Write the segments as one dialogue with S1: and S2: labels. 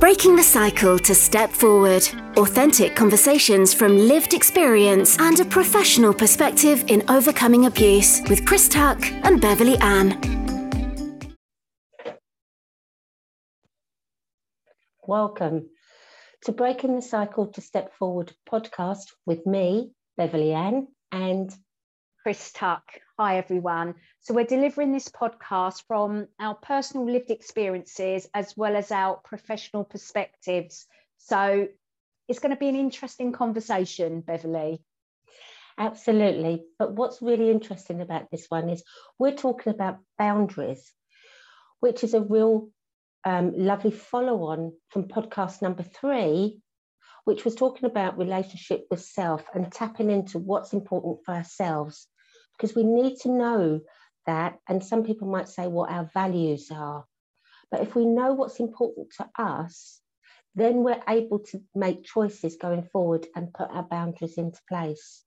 S1: Breaking the cycle to step forward. Authentic conversations from lived experience and a professional perspective in overcoming abuse with Chris Tuck and Beverley Ann.
S2: Welcome to Breaking the Cycle to Step Forward podcast with me, Beverley Ann, and
S3: Chris Tuck. Hi, everyone. So, we're delivering this podcast from our personal lived experiences as well as our professional perspectives. So, it's going to be an interesting conversation, Beverley.
S2: Absolutely. But what's really interesting about this one is we're talking about boundaries, which is a real um, lovely follow on from podcast number three, which was talking about relationship with self and tapping into what's important for ourselves because we need to know that. And some people might say what our values are. But if we know what's important to us, then we're able to make choices going forward and put our boundaries into place.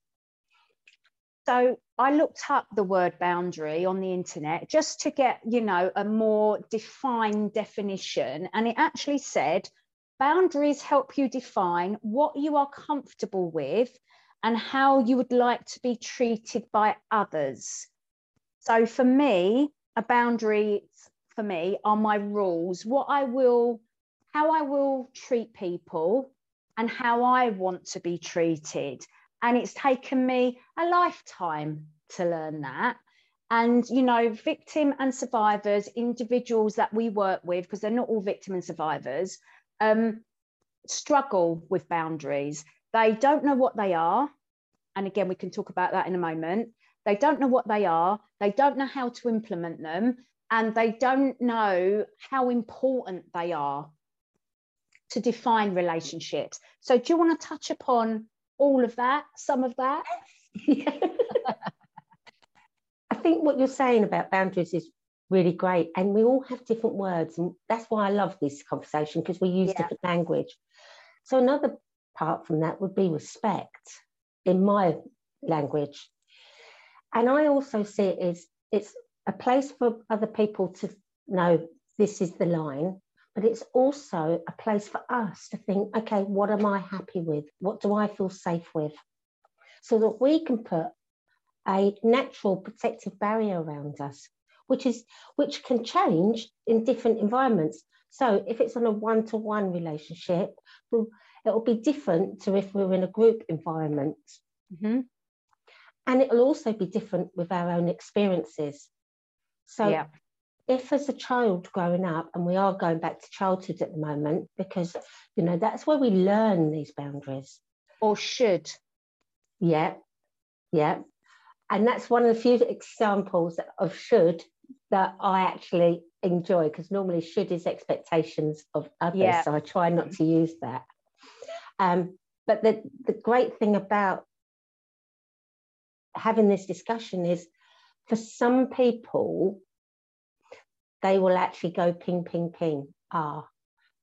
S3: So I looked up the word boundary on the internet just to get, you know, a more defined definition. And it actually said boundaries help you define what you are comfortable with and how you would like to be treated by others. So for me, a boundary for me are my rules, what I will, how I will treat people and how I want to be treated. And it's taken me a lifetime to learn that. And, you know, victim and survivors, individuals that we work with, because they're not all victim and survivors, um, struggle with boundaries. They don't know what they are. And again, we can talk about that in a moment. They don't know what they are, they don't know how to implement them, and they don't know how important they are to define relationships. So, do you want to touch upon all of that, some of that?
S2: I think what you're saying about boundaries is really great. And we all have different words. And that's why I love this conversation because we use yeah. different language. So, another part from that would be respect in my language. And I also see it as it's a place for other people to know this is the line, but it's also a place for us to think, okay, what am I happy with? What do I feel safe with? So that we can put a natural protective barrier around us, which is which can change in different environments. So if it's on a one-to-one relationship, it'll be different to if we're in a group environment. Mm-hmm. And it'll also be different with our own experiences. So yeah. if as a child growing up, and we are going back to childhood at the moment, because you know that's where we learn these boundaries.
S3: Or should.
S2: Yeah. Yeah. And that's one of the few examples of should that I actually enjoy because normally should is expectations of others. Yeah. So I try not to use that. Um, but the, the great thing about having this discussion is for some people, they will actually go ping, ping, ping. Ah.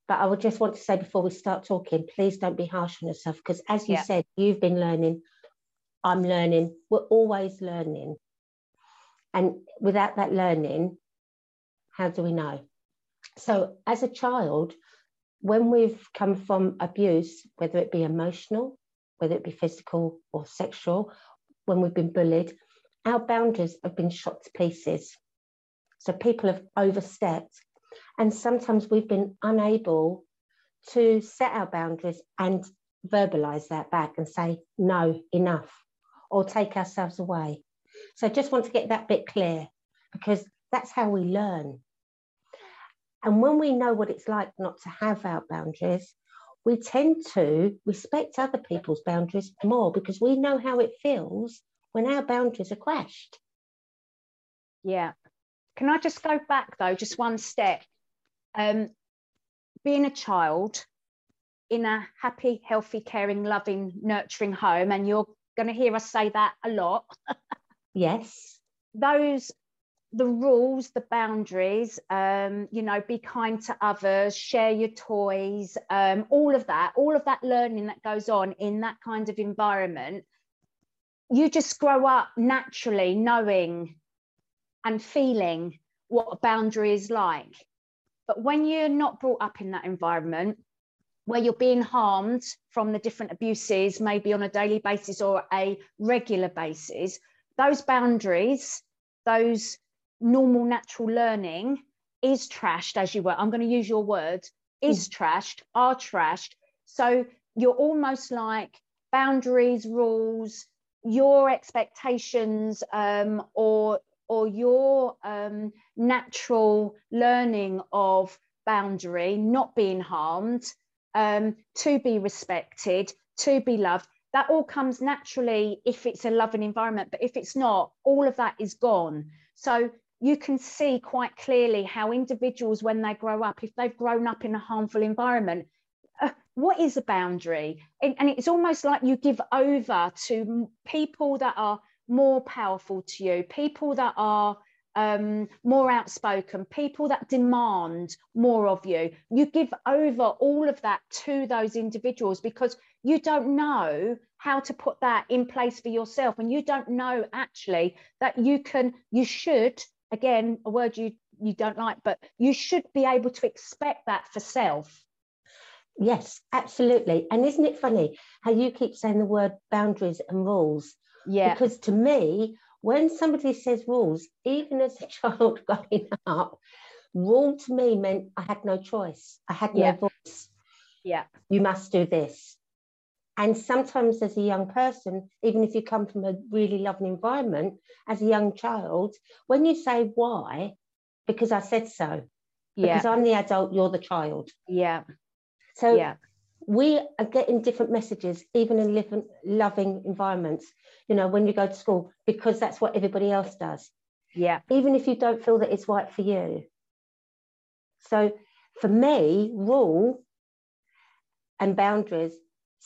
S2: But I would just want to say before we start talking, please don't be harsh on yourself because, as you yeah. said, you've been learning, I'm learning, we're always learning. And without that learning, how do we know? So, as a child, when we've come from abuse, whether it be emotional, whether it be physical or sexual, when we've been bullied, our boundaries have been shot to pieces. So people have overstepped. And sometimes we've been unable to set our boundaries and verbalize that back and say, no, enough, or take ourselves away. So I just want to get that bit clear because that's how we learn. And when we know what it's like not to have our boundaries, we tend to respect other people's boundaries more because we know how it feels when our boundaries are crashed.
S3: Yeah. Can I just go back though, just one step? Um, being a child in a happy, healthy, caring, loving, nurturing home, and you're going to hear us say that a lot.
S2: yes.
S3: Those the rules, the boundaries, um, you know, be kind to others, share your toys, um, all of that, all of that learning that goes on in that kind of environment, you just grow up naturally knowing and feeling what a boundary is like. But when you're not brought up in that environment, where you're being harmed from the different abuses, maybe on a daily basis or a regular basis, those boundaries, those normal natural learning is trashed, as you were. I'm going to use your word, is mm. trashed, are trashed. So you're almost like boundaries, rules, your expectations um, or or your um, natural learning of boundary, not being harmed, um, to be respected, to be loved. That all comes naturally if it's a loving environment. But if it's not, all of that is gone. So you can see quite clearly how individuals, when they grow up, if they've grown up in a harmful environment, uh, what is a boundary? And, and it's almost like you give over to people that are more powerful to you, people that are um, more outspoken, people that demand more of you. You give over all of that to those individuals because you don't know how to put that in place for yourself. And you don't know actually that you can, you should, again, a word you, you don't like, but you should be able to expect that for self.
S2: Yes, absolutely. And isn't it funny how you keep saying the word boundaries and rules?
S3: Yeah.
S2: Because to me, when somebody says rules, even as a child growing up, rule to me meant I had no choice. I had no
S3: yeah.
S2: voice.
S3: Yeah.
S2: You must do this. And sometimes, as a young person, even if you come from a really loving environment, as a young child, when you say why, because I said so,
S3: yeah.
S2: because I'm the adult, you're the child.
S3: Yeah.
S2: So
S3: yeah.
S2: we are getting different messages, even in living, loving environments you know, when you go to school, because that's what everybody else does.
S3: Yeah.
S2: Even if you don't feel that it's right for you. So for me, rule and boundaries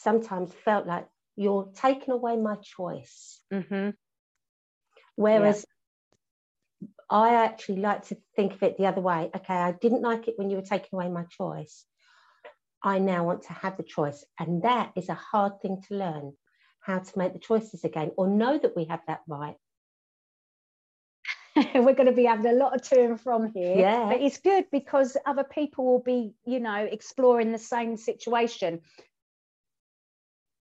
S2: sometimes felt like you're taking away my choice.
S3: Mm-hmm.
S2: Whereas yeah. I actually like to think of it the other way. Okay, I didn't like it when you were taking away my choice. I now want to have the choice. And that is a hard thing to learn how to make the choices again or know that we have that right.
S3: We're going to be having a lot of to and from here.
S2: Yeah.
S3: But it's good because other people will be, you know, exploring the same situation.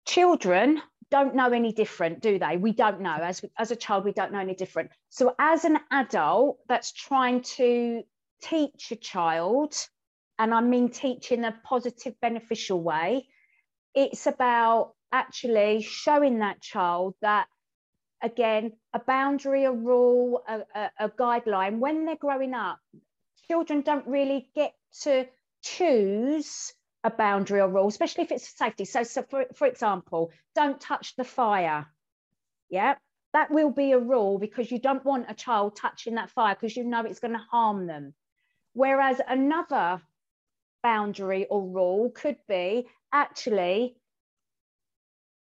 S3: Children don't know any different, do they? We don't know. As, as a child, we don't know any different. So, as an adult that's trying to teach a child, and I mean teach in a positive, beneficial way, it's about actually showing that child that again a boundary a rule a, a, a, guideline when they're growing up children don't really get to choose a boundary or rule especially if it's safety. So, so for, for example don't touch the fire. Yeah that will be a rule because you don't want a child touching that fire because you know it's going to harm them. Whereas another boundary or rule could be actually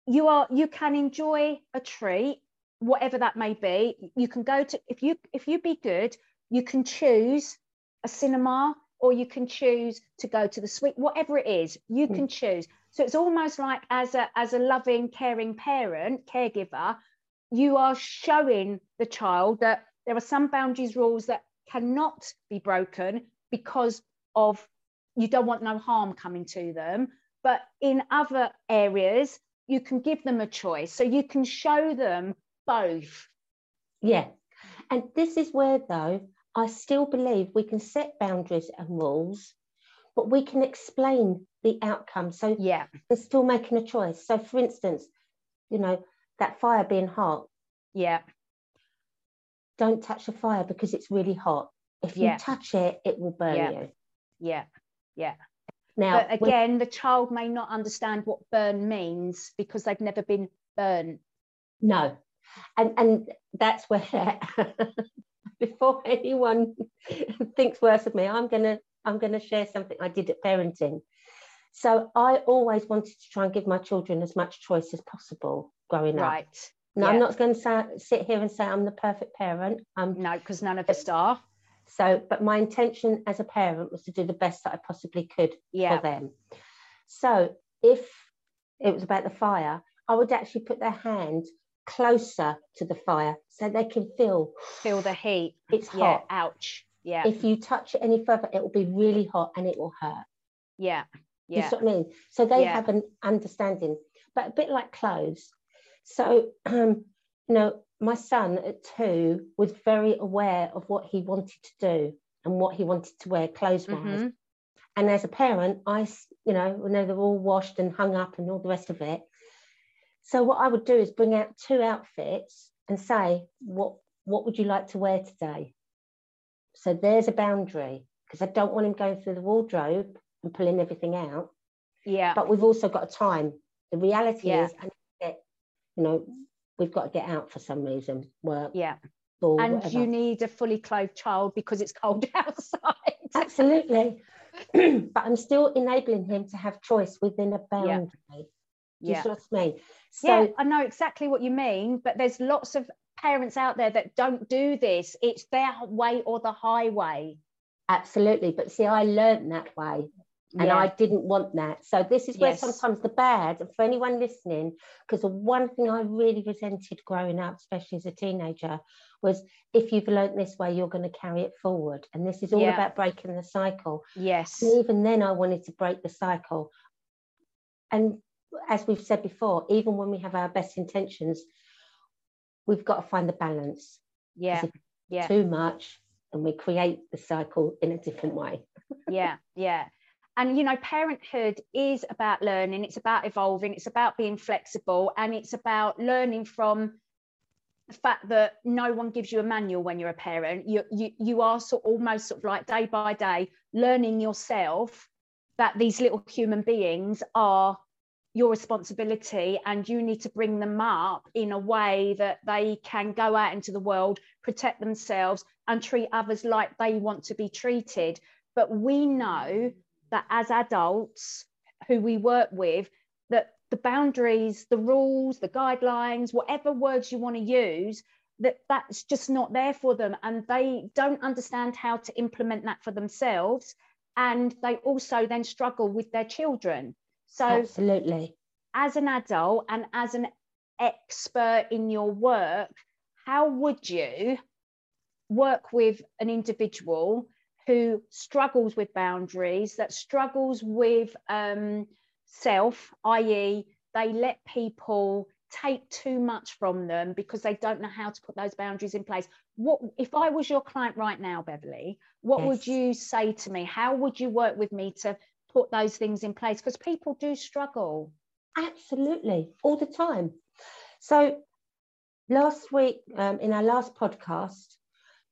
S3: you are you can enjoy a treat whatever that may be. You can go to if you if you be good you can choose a cinema or you can choose to go to the suite whatever it is you mm. can choose so it's almost like as a as a loving caring parent caregiver you are showing the child that there are some boundaries rules that cannot be broken because of you don't want no harm coming to them but in other areas you can give them a choice. So you can show them both.
S2: Yeah. And this is where, though, I still believe we can set boundaries and rules, but we can explain the outcome. So
S3: yeah,
S2: they're still making a choice. So, for instance, you know, that fire being hot.
S3: Yeah.
S2: Don't touch the fire because it's really hot. If you touch it, it will burn
S3: yeah.
S2: you.
S3: Yeah. Yeah. Now, but again, the child may not understand what burn means because they've never been burnt.
S2: No, and and that's where before anyone thinks worse of me, I'm gonna I'm gonna share something I did at parenting. So I always wanted to try and give my children as much choice as possible growing
S3: up.
S2: Right. Now yeah. I'm not going to sit here and say I'm the perfect parent. I'm
S3: no, because none of us are.
S2: So, but my intention as a parent was to do the best that I possibly could yeah. for them. So, if it was about the fire, I would actually put their hand closer to the fire so they can feel
S3: feel the heat.
S2: It's hot.
S3: Yeah, ouch. yeah
S2: If you touch it any further, it will be really hot and it will hurt.
S3: yeah
S2: Do You
S3: yeah
S2: see what I mean? So they
S3: Yeah.
S2: have an understanding, but a bit like clothes. So, um, you know, my son at two was very aware of what he wanted to do and what he wanted to wear clothes wise.
S3: Mhm.
S2: And as a parent, I, you know, when they're all washed and hung up and all the rest of it. So what I would do is bring out two outfits and say, what what would you like to wear today? So there's a boundary because I don't want him going through the wardrobe and pulling everything out.
S3: yeah
S2: But we've also got a time. The reality
S3: Yeah.
S2: is, I need to get, you know, we've got to get out for some reason, work,
S3: yeah and
S2: whatever.
S3: you need a fully clothed child because it's cold outside
S2: Absolutely. but I'm still enabling him to have choice within a boundary. You
S3: yeah
S2: I? So
S3: yeah i know exactly what you mean but there's lots of parents out there that don't do this it's their way or the highway
S2: absolutely. But see, I learned that way. And
S3: yeah
S2: I didn't want that. So this is where
S3: Yes.
S2: sometimes the bad, and for anyone listening, because the one thing I really resented growing up, especially as a teenager, was if you've learnt this way, you're going to carry it forward. And this is all
S3: Yeah.
S2: about breaking the cycle.
S3: yes
S2: And even then, I wanted to break the cycle. And as we've said before, even when we have our best intentions, we've got to find the balance.
S3: yeah yeah
S2: Too much, and we create the cycle in a different way.
S3: yeah yeah and you know parenthood is about learning it's about evolving it's about being flexible and it's about learning from the fact that no one gives you a manual when you're a parent you you, you are sort almost sort of like day by day learning yourself that these little human beings are your responsibility and you need to bring them up in a way that they can go out into the world protect themselves and treat others like they want to be treated. But we know that as adults who we work with that the boundaries the rules the guidelines whatever words you want to use that that's just not there for them. And they don't understand how to implement that for themselves. And they also then struggle with their children so
S2: Absolutely.
S3: as an adult and as an expert in your work, how would you work with an individual who struggles with boundaries, that struggles with um, self, i.e., they let people take too much from them because they don't know how to put those boundaries in place. What if I was your client right now, Beverley? What would you say to me? How would you work with me to put those things in place? Because people do struggle.
S2: Absolutely, all the time. So last week, um, in our last podcast,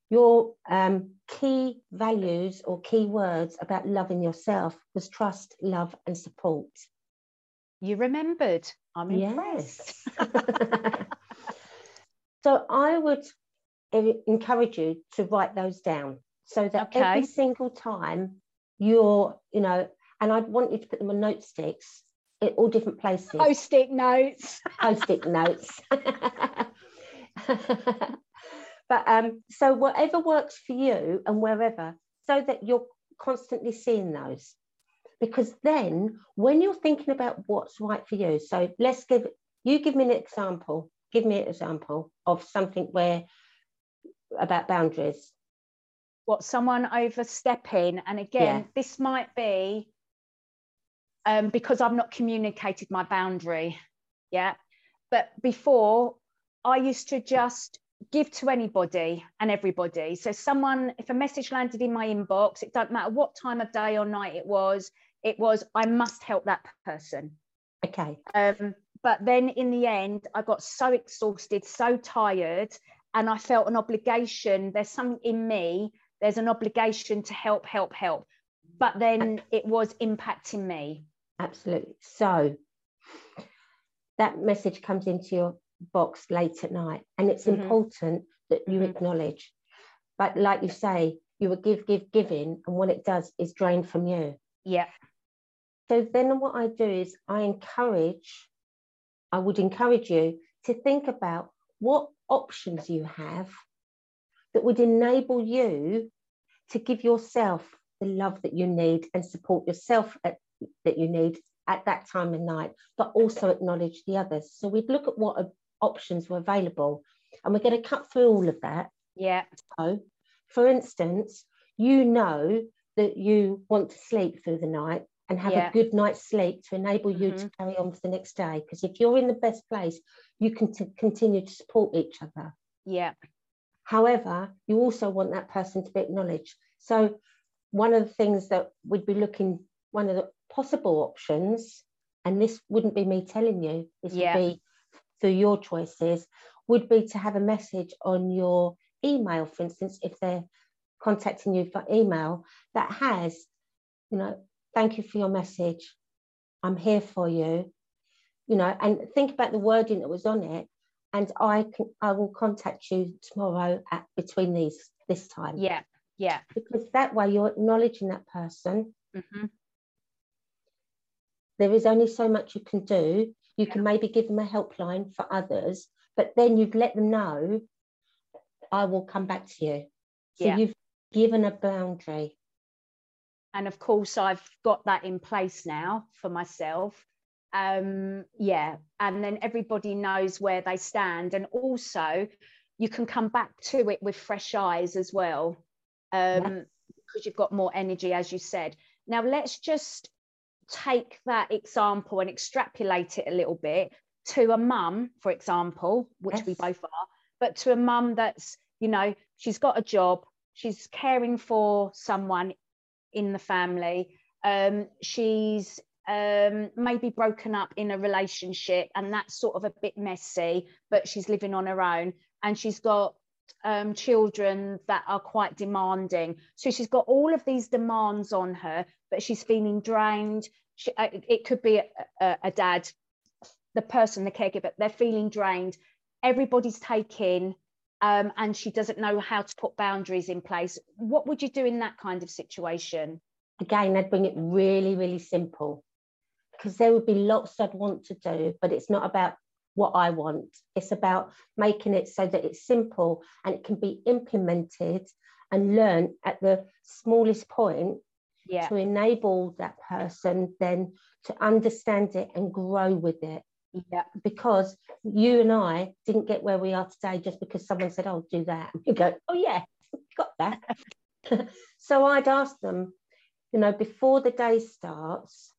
S2: your um, key values or key words about loving yourself was trust, love, and support.
S3: You remembered. I'm impressed.
S2: Yes. so I would encourage you to write those down so that every single time you're, you know, and I'd want you to put them on note sticks in all different places.
S3: Post-it notes.
S2: post-it notes. but um, so whatever works for you and wherever, so that you're constantly seeing those. Because then when you're thinking about what's right for you, so let's give you give me an example. Give me an example of something where about boundaries.
S3: What someone overstepping, and again,
S2: Yeah.
S3: this might be um, because I've not communicated my boundary. Yeah, but before I used to just give to anybody and everybody. So someone, if a message landed in my inbox, it doesn't matter what time of day or night it was. It was I must help that person.
S2: Okay.
S3: Um, but then in the end, I got so exhausted, so tired, and I felt an obligation. There's something in me, there's an obligation to help, help, help. But then it was impacting me.
S2: Absolutely. So that message comes into your box late at night, and it's
S3: Mhm.
S2: important that you
S3: Mhm.
S2: acknowledge. But like you say, you will give, give, giving, and what it does is drain from you.
S3: Yeah.
S2: So then what I do is I encourage, I would encourage you to think about what options you have that would enable you to give yourself the love that you need and support yourself at, that you need at that time of night, but also acknowledge the others. So we'd look at what options were available, and we're going to cut through all of that.
S3: Yeah.
S2: So, for instance, you know that you want to sleep through the night and have
S3: Yeah.
S2: a good night's sleep to enable you to
S3: Mhm.
S2: carry on for the next day. Because if you're in the best place, you can t- continue to support each other.
S3: Yeah.
S2: However, you also want that person to be acknowledged. So, one of the things that we'd be looking, one of the possible options, and this wouldn't be me telling you, this
S3: Yeah.
S2: would be through your choices, would be to have a message on your email, for instance, if they're contacting you for email that has, you know, thank you for your message. I'm here for you. You know, and think about the wording that was on it. And I can I will contact you tomorrow at between these this time.
S3: Yeah. Yeah.
S2: Because that way you're acknowledging that person.
S3: hmm
S2: There is only so much you can do. You
S3: Yeah.
S2: can maybe give them a helpline for others, but then you've let them know I will come back to you. So
S3: Yeah.
S2: you've given a boundary.
S3: and of course i've got that in place now for myself um yeah and then everybody knows where they stand and also you can come back to it with fresh eyes as well um because you've got more energy as you said now let's just take that example and extrapolate it a little bit to a mum for example which we both are but to a mum that's you know she's got a job she's caring for someone in the family. Um, she's um, maybe broken up in a relationship, and that's sort of a bit messy, but she's living on her own, and she's got um, children that are quite demanding. So she's got all of these demands on her, but she's feeling drained. She, uh, it could be a, a, a dad, the person, the caregiver, they're feeling drained. Everybody's taking um, and she doesn't know how to put boundaries in place. What would you do in that kind of situation?
S2: Again, I'd bring it really, really simple because there would be lots I'd want to do, but it's not about what I want. It's about making it so that it's simple and it can be implemented and learned at the smallest point
S3: Yeah,
S2: to enable that person then to understand it and grow with it.
S3: yeah,
S2: Because you and I didn't get where we are today just because someone said, Oh, do that. And you go, Oh, yeah, got that. so I'd ask them, you know, before the day starts,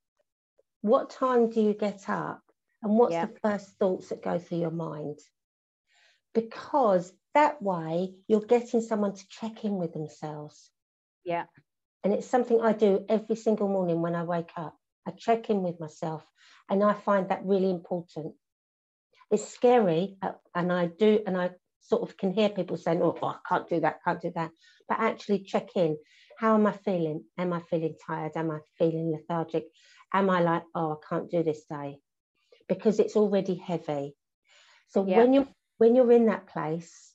S2: what time do you get up? And what's
S3: Yeah.
S2: the first thoughts that go through your mind? Because that way you're getting someone to check in with themselves.
S3: yeah,
S2: And it's something I do every single morning when I wake up. I check in with myself, and I find that really important. It's scary, uh, and I do, and I sort of can hear people saying, "Oh, I can't do that, can't do that," but actually check in. How am I feeling? Am I feeling tired? Am I feeling lethargic? Am I like, "Oh, I can't do this day," because it's already heavy. So
S3: Yeah.
S2: when you're when you're in that place,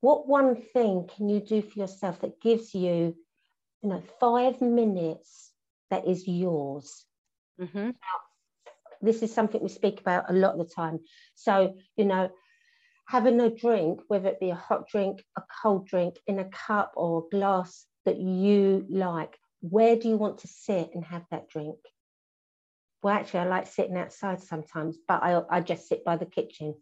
S2: what one thing can you do for yourself that gives you you know, five minutes that is yours.
S3: hmm
S2: This is something we speak about a lot of the time. So, you know, having a drink, whether it be a hot drink, a cold drink, in a cup or a glass that you like, where do you want to sit and have that drink? Well, actually, I like sitting outside sometimes, but I, I just sit by the kitchen.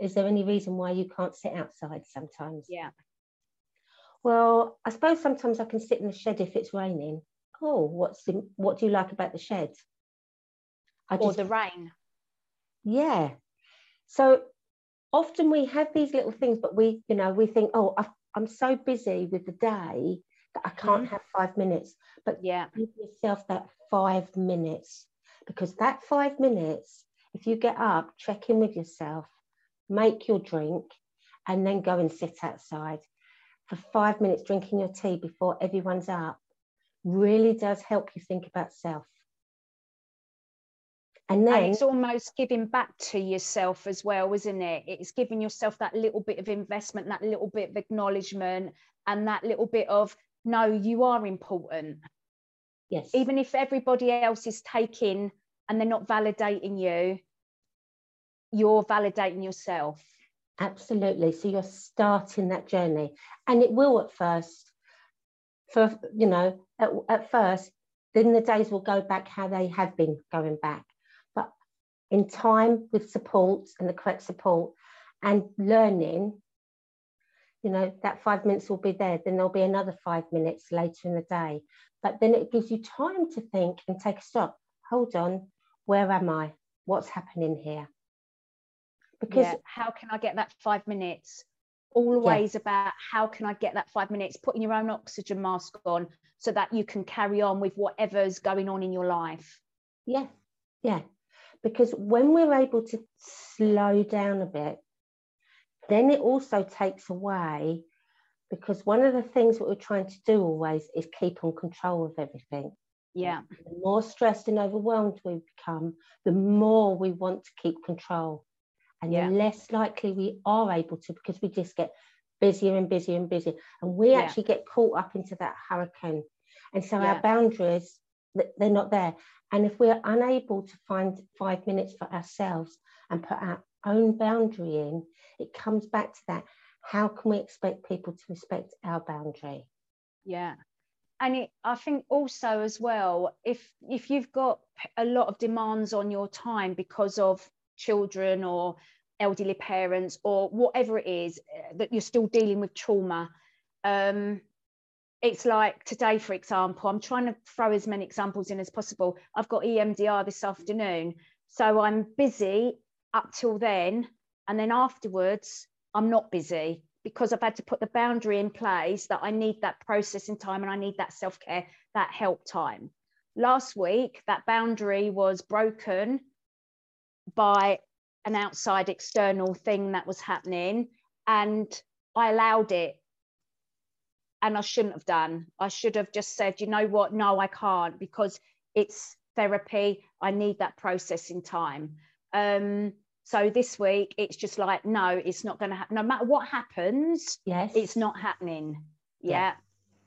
S2: Is there any reason why you can't sit outside sometimes?
S3: yeah,
S2: Well, I suppose sometimes I can sit in the shed if it's raining. Oh, what's the, what do you like about the shed? I
S3: or
S2: just,
S3: the rain.
S2: yeah. So often we have these little things, but we, you know, we think, oh, I, I'm so busy with the day that I can't
S3: Mhm.
S2: have five minutes. But
S3: Yeah,
S2: give yourself that five minutes because that five minutes, if you get up, check in with yourself, make your drink, and then go and sit outside for five minutes drinking your tea before everyone's up really does help you think about self. And
S3: and
S2: then,
S3: it's almost giving back to yourself as well, isn't it? It's giving yourself that little bit of investment, that little bit of acknowledgement, and that little bit of no, you are important.
S2: yes,
S3: Even if everybody else is taking and they're not validating you, you're validating yourself.
S2: absolutely. So you're starting that journey, and it will at first, for you know, at, at first, then the days will go back how they have been going back. But in time, with support and the correct support and learning, you know, that five minutes will be there. Then there'll be another five minutes later in the day. But then it gives you time to think and take a stop. Hold on, where am I? What's happening here?
S3: Because yeah. how can I get that five minutes? Always yeah. about how can I get that five minutes, putting your own oxygen mask on so that you can carry on with whatever's going on in your life.
S2: Yeah, yeah. Because when we're able to slow down a bit, then it also takes away because one of the things that we're trying to do always is keep on control of everything.
S3: Yeah.
S2: The more stressed and overwhelmed we become, the more we want to keep control. And yeah. the less likely we are able to because we just get busier and busier and busier. And we yeah. actually get caught up into that hurricane. And so yeah. our boundaries, they're not there. And if we're unable to find five minutes for ourselves and put our own boundary in, it comes back to that. How can we expect people to respect our boundary?
S3: Yeah. And it, I think also as well, if if you've got a lot of demands on your time because of children or elderly parents or whatever it is eh, that you're still dealing with trauma, um, it's like today, for example, I'm trying to throw as many examples in as possible. I've got EMDR this afternoon. So I'm busy up till then. And then afterwards, I'm not busy because I've had to put the boundary in place that I need that processing time and I need that self care, that help time. Last week, that boundary was broken by an outside external thing that was happening. And I allowed it and I shouldn't have done. I should have just said, you know what? No, I can't because it's therapy. I need that processing time. Um, so this week, it's just like, no, it's not going to happen. No matter what happens,
S2: yes,
S3: it's not happening. Yeah.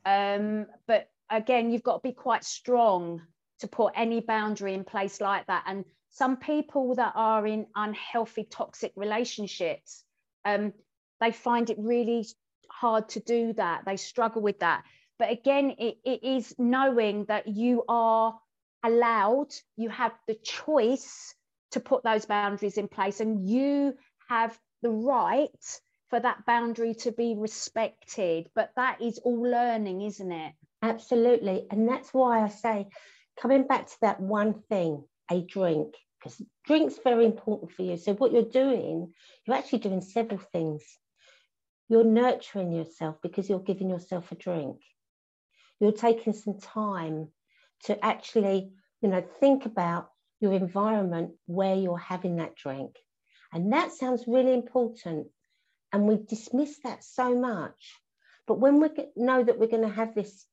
S3: yeah. Um, but again, you've got to be quite strong to put any boundary in place like that. And some people that are in unhealthy, toxic relationships, um, they find it really hard to do that. They struggle with that. But again, it, it is knowing that you are allowed, you have the choice to put those boundaries in place, and you have the right for that boundary to be respected. But that is all learning, isn't it?
S2: Absolutely. And that's why I say, coming back to that one thing, a drink, because drink's very important for you. So, what you're doing, you're actually doing several things you're nurturing yourself because you're giving yourself a drink. You're taking some time to actually, you know, think about your environment where you're having that drink. And that sounds really important. And we dismiss that so much. But when we know that we're going to have this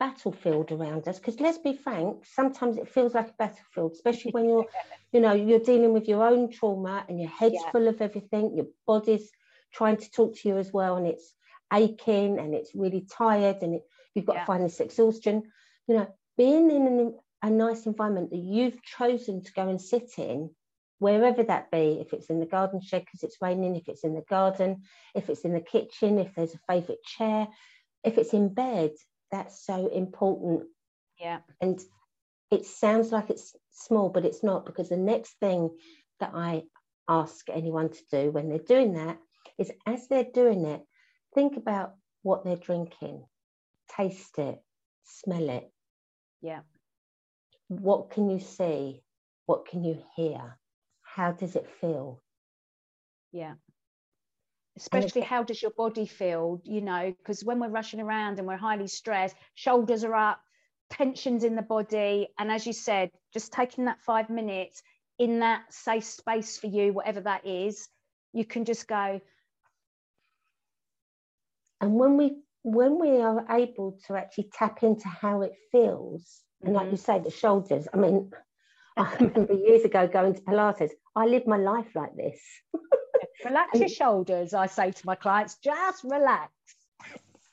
S2: battlefield around us, because let's be frank, sometimes it feels like a battlefield, especially when you're, you know, you're dealing with your own trauma and your head's yeah. full of everything, your body's trying to talk to you as well and it's aching and it's really tired and it, you've got yeah. to find this exhaustion you know being in an, a nice environment that you've chosen to go and sit in wherever that be if it's in the garden shed because it's raining if it's in the garden if it's in the kitchen if there's a favorite chair if it's in bed that's so important
S3: yeah
S2: and it sounds like it's small but it's not because the next thing that i ask anyone to do when they're doing that is as they're doing it, think about what they're drinking, taste it, smell it.
S3: Yeah.
S2: What can you see? What can you hear? How does it feel?
S3: Yeah. Especially how does your body feel? You know, because when we're rushing around and we're highly stressed, shoulders are up, tensions in the body. And as you said, just taking that five minutes in that safe space for you, whatever that is, you can just go,
S2: and when we when we are able to actually tap into how it feels, and like you mm-hmm. say, the shoulders. I mean, I remember years ago going to Pilates. I live my life like this.
S3: relax your shoulders, I say to my clients, just relax.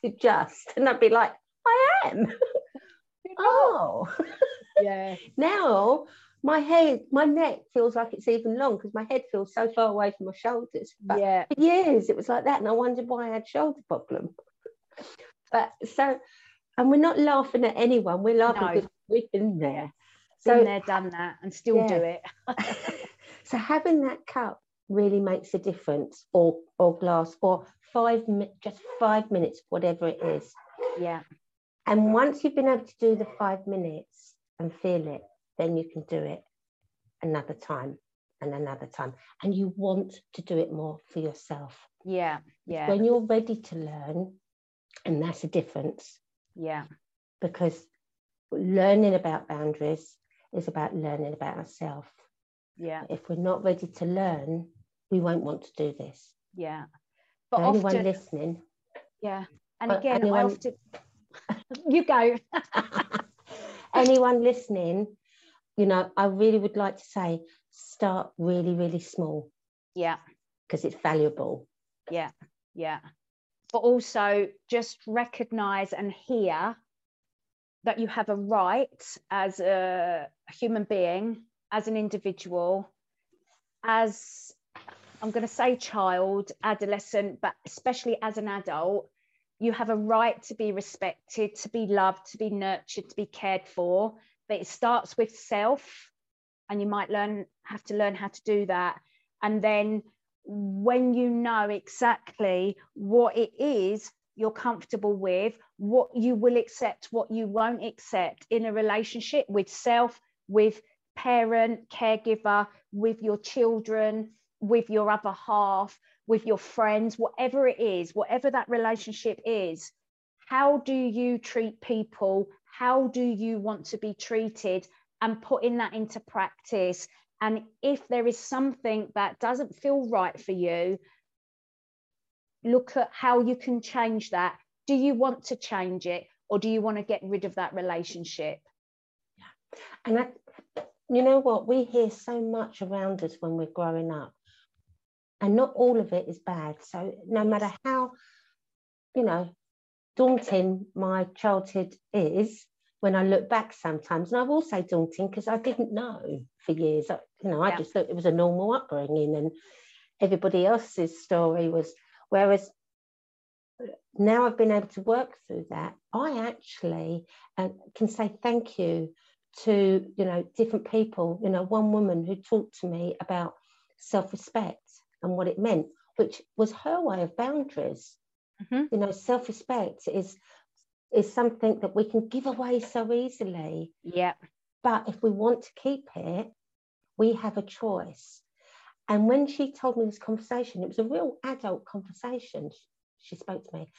S2: Just. And I'd be like, I am. oh.
S3: Yeah.
S2: now my head, my neck feels like it's even long because my head feels so far away from my shoulders. But
S3: yeah.
S2: for years it was like that, and I wondered why I had shoulder problem. but so, and we're not laughing at anyone. We're laughing no. because we've been there.
S3: So been there, done that, and still yeah. do it.
S2: so having that cup really makes a difference or or glass or five just five minutes whatever it is.
S3: Yeah.
S2: And once you've been able to do the five minutes and feel it then you can do it another time and another time. And you want to do it more for yourself.
S3: Yeah yeah.
S2: when you're ready to learn and that's a difference.
S3: Yeah.
S2: Because learning about boundaries is about learning about ourselves
S3: yeah.
S2: If we're not ready to learn we won't want to do this.
S3: Yeah. But
S2: anyone
S3: often,
S2: listening?
S3: Yeah. And again
S2: anyone-
S3: i often you go.
S2: Anyone listening you know i really would like to say start really really small.
S3: Yeah.
S2: Because it's valuable.
S3: Yeah. Yeah. But also just recognize and hear that you have a right as a human being as an individual as i'm going to say child adolescent but especially as an adult you have a right to be respected to be loved to be nurtured to be cared for. But it starts with self and you might learn have to learn how to do that. And then when you know exactly what it is you're comfortable with, what you will accept, what you won't accept in a relationship with self, with parent, caregiver, with your children, with your other half, with your friends, whatever it is, whatever that relationship is. How do you treat people? How do you want to be treated? And putting that into practice and if there is something that doesn't feel right for you, look at how you can change that. Do you want to change it or do you want to get rid of that relationship? Yeah.
S2: And that, you know what we hear so much around us when we're growing up and not all of it is bad so no matter how you know daunting my childhood is when I look back sometimes, and I will say daunting because I didn't know for years. I- You know, I
S3: Yeah.
S2: just thought it was a normal upbringing, and everybody else's story was. Whereas now I've been able to work through that, I actually uh, can say thank you to you know different people. You know, one woman who talked to me about self-respect and what it meant, which was her way of boundaries.
S3: Mhm.
S2: You know, self-respect is is something that we can give away so easily.
S3: Yeah,
S2: But if we want to keep it, we have a choice. And when she told me this conversation, it was a real adult conversation. She, she spoke to me.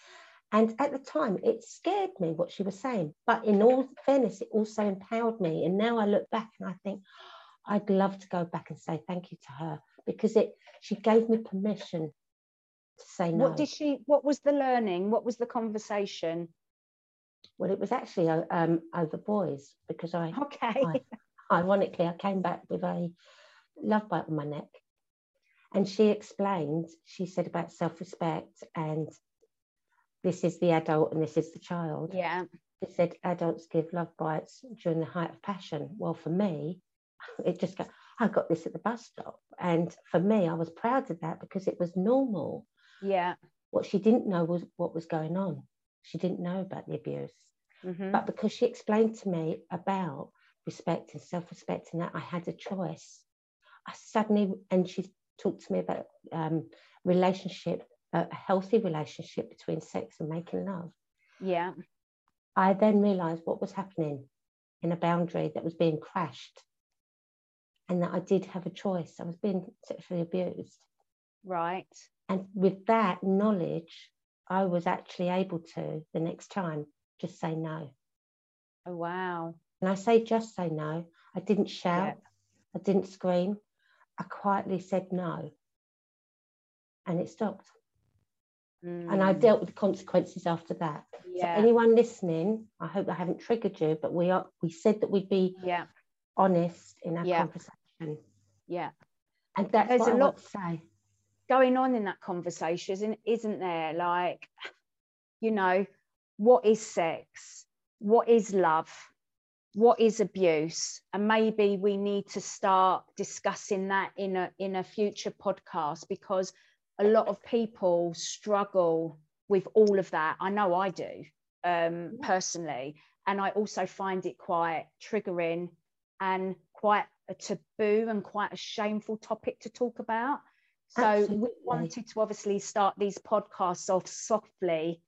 S2: And at the time, it scared me what she was saying. But in all fairness, it also empowered me. And now I look back and I think, I'd love to go back and say thank you to her because it she gave me permission to say no.
S3: what did she what was the learning? What was the conversation?
S2: well, it was actually uh, um, over boys because I
S3: Okay.
S2: Right. ironically, I came back with a love bite on my neck. And she explained, she said about self respect and this is the adult and this is the child.
S3: Yeah.
S2: She said adults give love bites during the height of passion. Well, for me, it just got, I got this at the bus stop. And for me, I was proud of that because it was normal.
S3: Yeah.
S2: What she didn't know was what was going on. She didn't know about the abuse.
S3: Mhm.
S2: But because she explained to me about respect and self respect and that I had a choice, I suddenly, and she talked to me about um, relationship, a a healthy relationship between sex and making love.
S3: Yeah.
S2: I then realized what was happening in a boundary that was being crashed and that I did have a choice. I was being sexually abused.
S3: Right.
S2: And with that knowledge, I was actually able to the next time just say no.
S3: Oh wow.
S2: And I say just say no. I didn't shout. I didn't scream. I quietly said no. And it stopped. And I
S3: Mm,
S2: dealt with the consequences after that. So anyone listening, I hope I haven't triggered you, but we are we said that we'd be
S3: Yeah.
S2: honest in our
S3: Yeah.
S2: conversation.
S3: Yeah.
S2: And that's
S3: There's a
S2: I
S3: lot-
S2: to say.
S3: going on in that conversation isn't, isn't there like you know what is sex what is love what is abuse? And maybe we need to start discussing that in a in a future podcast because a lot of people struggle with all of that. I know i do um, personally and i also find it quite triggering and quite a taboo and quite a shameful topic to talk about. So
S2: Absolutely.
S3: we wanted to obviously start these podcasts off softly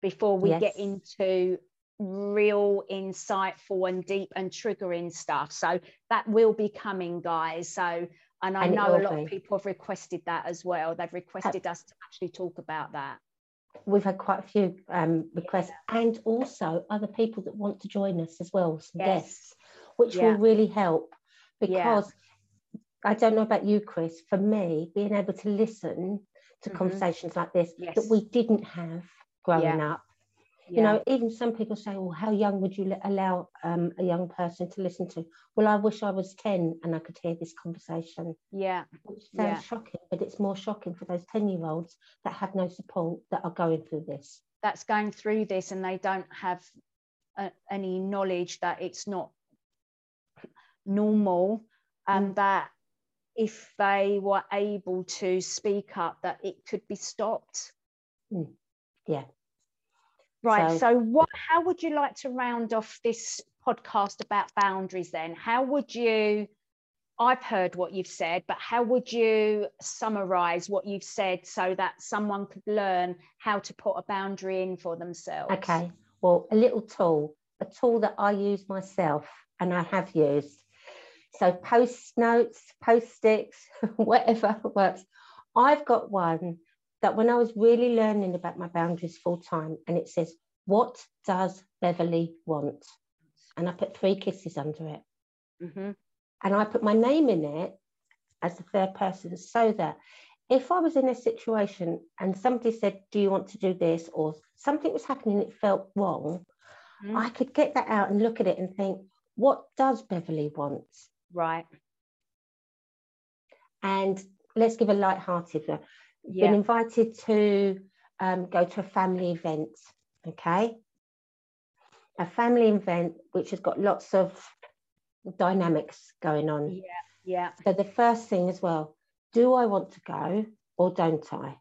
S3: before we get into real insightful and deep and triggering stuff. So that will be coming, guys. So and I
S2: And
S3: know a lot
S2: be.
S3: of people have requested that as well. They've requested us to actually talk about that.
S2: we've had quite a few um, requests and also other people that want to join us as well, some
S3: Yes.
S2: guests, which
S3: Yeah.
S2: will really help
S3: Yeah.
S2: because I don't know about you, Chris. For me, being able to listen to
S3: Mhm.
S2: conversations like this
S3: Yes.
S2: that we didn't have growing up. You know, even some people say, "Well, how young would you allow um, a young person to listen to?" Well, I wish I was ten and I could hear this conversation.
S3: yeah,
S2: Which sounds
S3: Yeah.
S2: shocking, but it's more shocking for those ten-year-olds that have no support that are going through this.
S3: that's going through this and they don't have uh, any knowledge that it's not normal and that if they were able to speak up that it could be stopped
S2: Mm, yeah.
S3: Right
S2: So-
S3: so, what how would you like to round off this podcast about boundaries then how would you I've heard what you've said, but how would you summarize what you've said so that someone could learn how to put a boundary in for themselves?
S2: Okay. Well, a little tool, a tool that I use myself and I have used. So post notes, post sticks, whatever works. I've got one that when I was really learning about my boundaries full time, and it says, What does Beverley want? And I put three kisses under it.
S3: Mhm.
S2: and I put my name in it as the third person so that if I was in a situation and somebody said, Do you want to do this? or something was happening, it felt wrong,
S3: Mhm.
S2: I could get that out and look at it and think, What does Beverley want?
S3: Right.
S2: And let's give a light-hearted one.
S3: Yeah.
S2: Been invited to um, go to a family event, okay? A family event which has got lots of dynamics going on.
S3: Yeah. Yeah.
S2: So the first thing as well, do I want to go or don't I?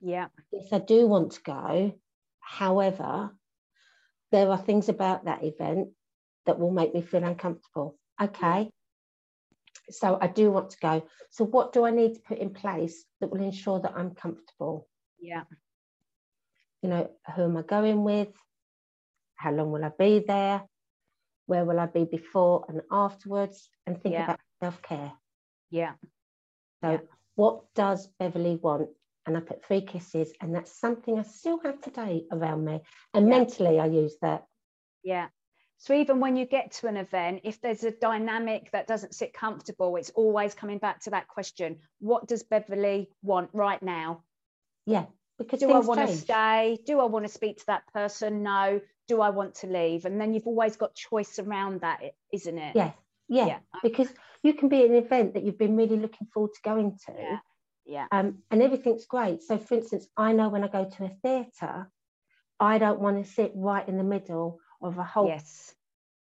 S3: Yeah.
S2: Yes, I do want to go. However, there are things about that event that will make me feel uncomfortable. Okay. So I do want to go. So what do I need to put in place that will ensure that I'm comfortable?
S3: Yeah.
S2: You know, who am I going with? How long will I be there? Where will I be before and afterwards? And think
S3: Yeah.
S2: about self care.
S3: Yeah.
S2: So,
S3: Yeah.
S2: what does Beverley want? And I put three kisses, and that's something I still have today around me. And
S3: Yeah.
S2: mentally, I use that.
S3: Yeah. So even when you get to an event, if there's a dynamic that doesn't sit comfortable, it's always coming back to that question: What does Beverley want right now?
S2: Yeah, because
S3: Do I want to stay? Do I want to speak to that person? No. Do I want to leave? And then you've always got choice around that, isn't it?
S2: Yeah, yeah,
S3: Yeah.
S2: because you can be at an event that you've been really looking forward to going to,
S3: Yeah. Yeah.
S2: um, and everything's great. So, for instance, I know when I go to a theatre, I don't want to sit right in the middle of a whole
S3: Yes.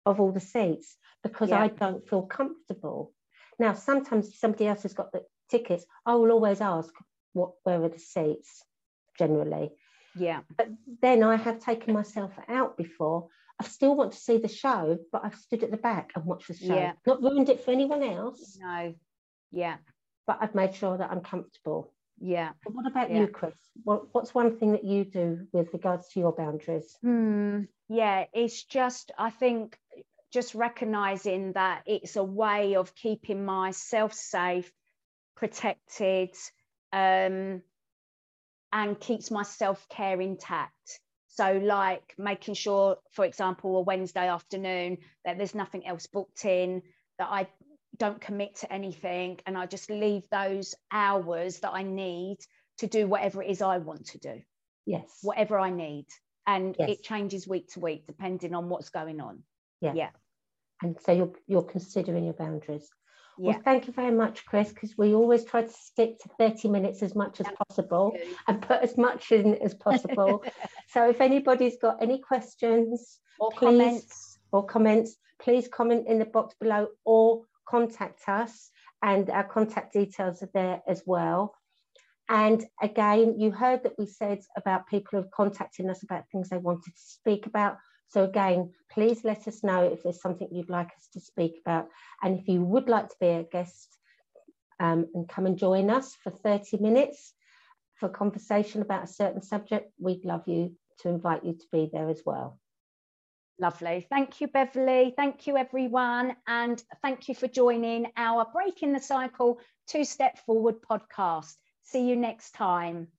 S2: of all the seats because
S3: Yeah.
S2: I don't feel comfortable. Now, sometimes somebody else has got the tickets, I will always ask, what where are the seats generally?
S3: Yeah.
S2: But then I have taken myself out before. I still want to see the show, but I've stood at the back and watched the show.
S3: Yeah.
S2: Not ruined it for anyone else,
S3: No. Yeah.
S2: but I've made sure that I'm comfortable.
S3: Yeah.
S2: But what about
S3: Yeah.
S2: you, Chris? What, what's one thing that you do with regards to your boundaries?
S3: Hmm. Yeah, it's just, I think, just recognizing that it's a way of keeping myself safe, protected, um, and keeps my self care intact. So, like making sure, for example, a Wednesday afternoon, that there's nothing else booked in, that I don't commit to anything, and I just leave those hours that I need to do whatever it is I want to do
S2: Yes.
S3: whatever I need. And
S2: Yes.
S3: it changes week to week depending on what's going on.
S2: Yeah.
S3: Yeah.
S2: And so you're, you're considering your boundaries.
S3: Yeah.
S2: Well, thank you very much, Chris, because we always try to stick to 30 minutes as much as possible and put as much in as possible. so if anybody's got any questions
S3: Or
S2: please-
S3: comments.
S2: or comments, please comment in the box below or contact us. And our contact details are there as well. And again, you heard that we said about people who have contacting us about things they wanted to speak about. So again, please let us know if there's something you'd like us to speak about. And if you would like to be a guest um, and come and join us for 30 minutes for conversation about a certain subject, we'd love you to invite you to be there as well.
S3: Lovely. Thank you, Beverley. Thank you, everyone. And thank you for joining our Breaking the Cycle Two Step Forward podcast. See you next time.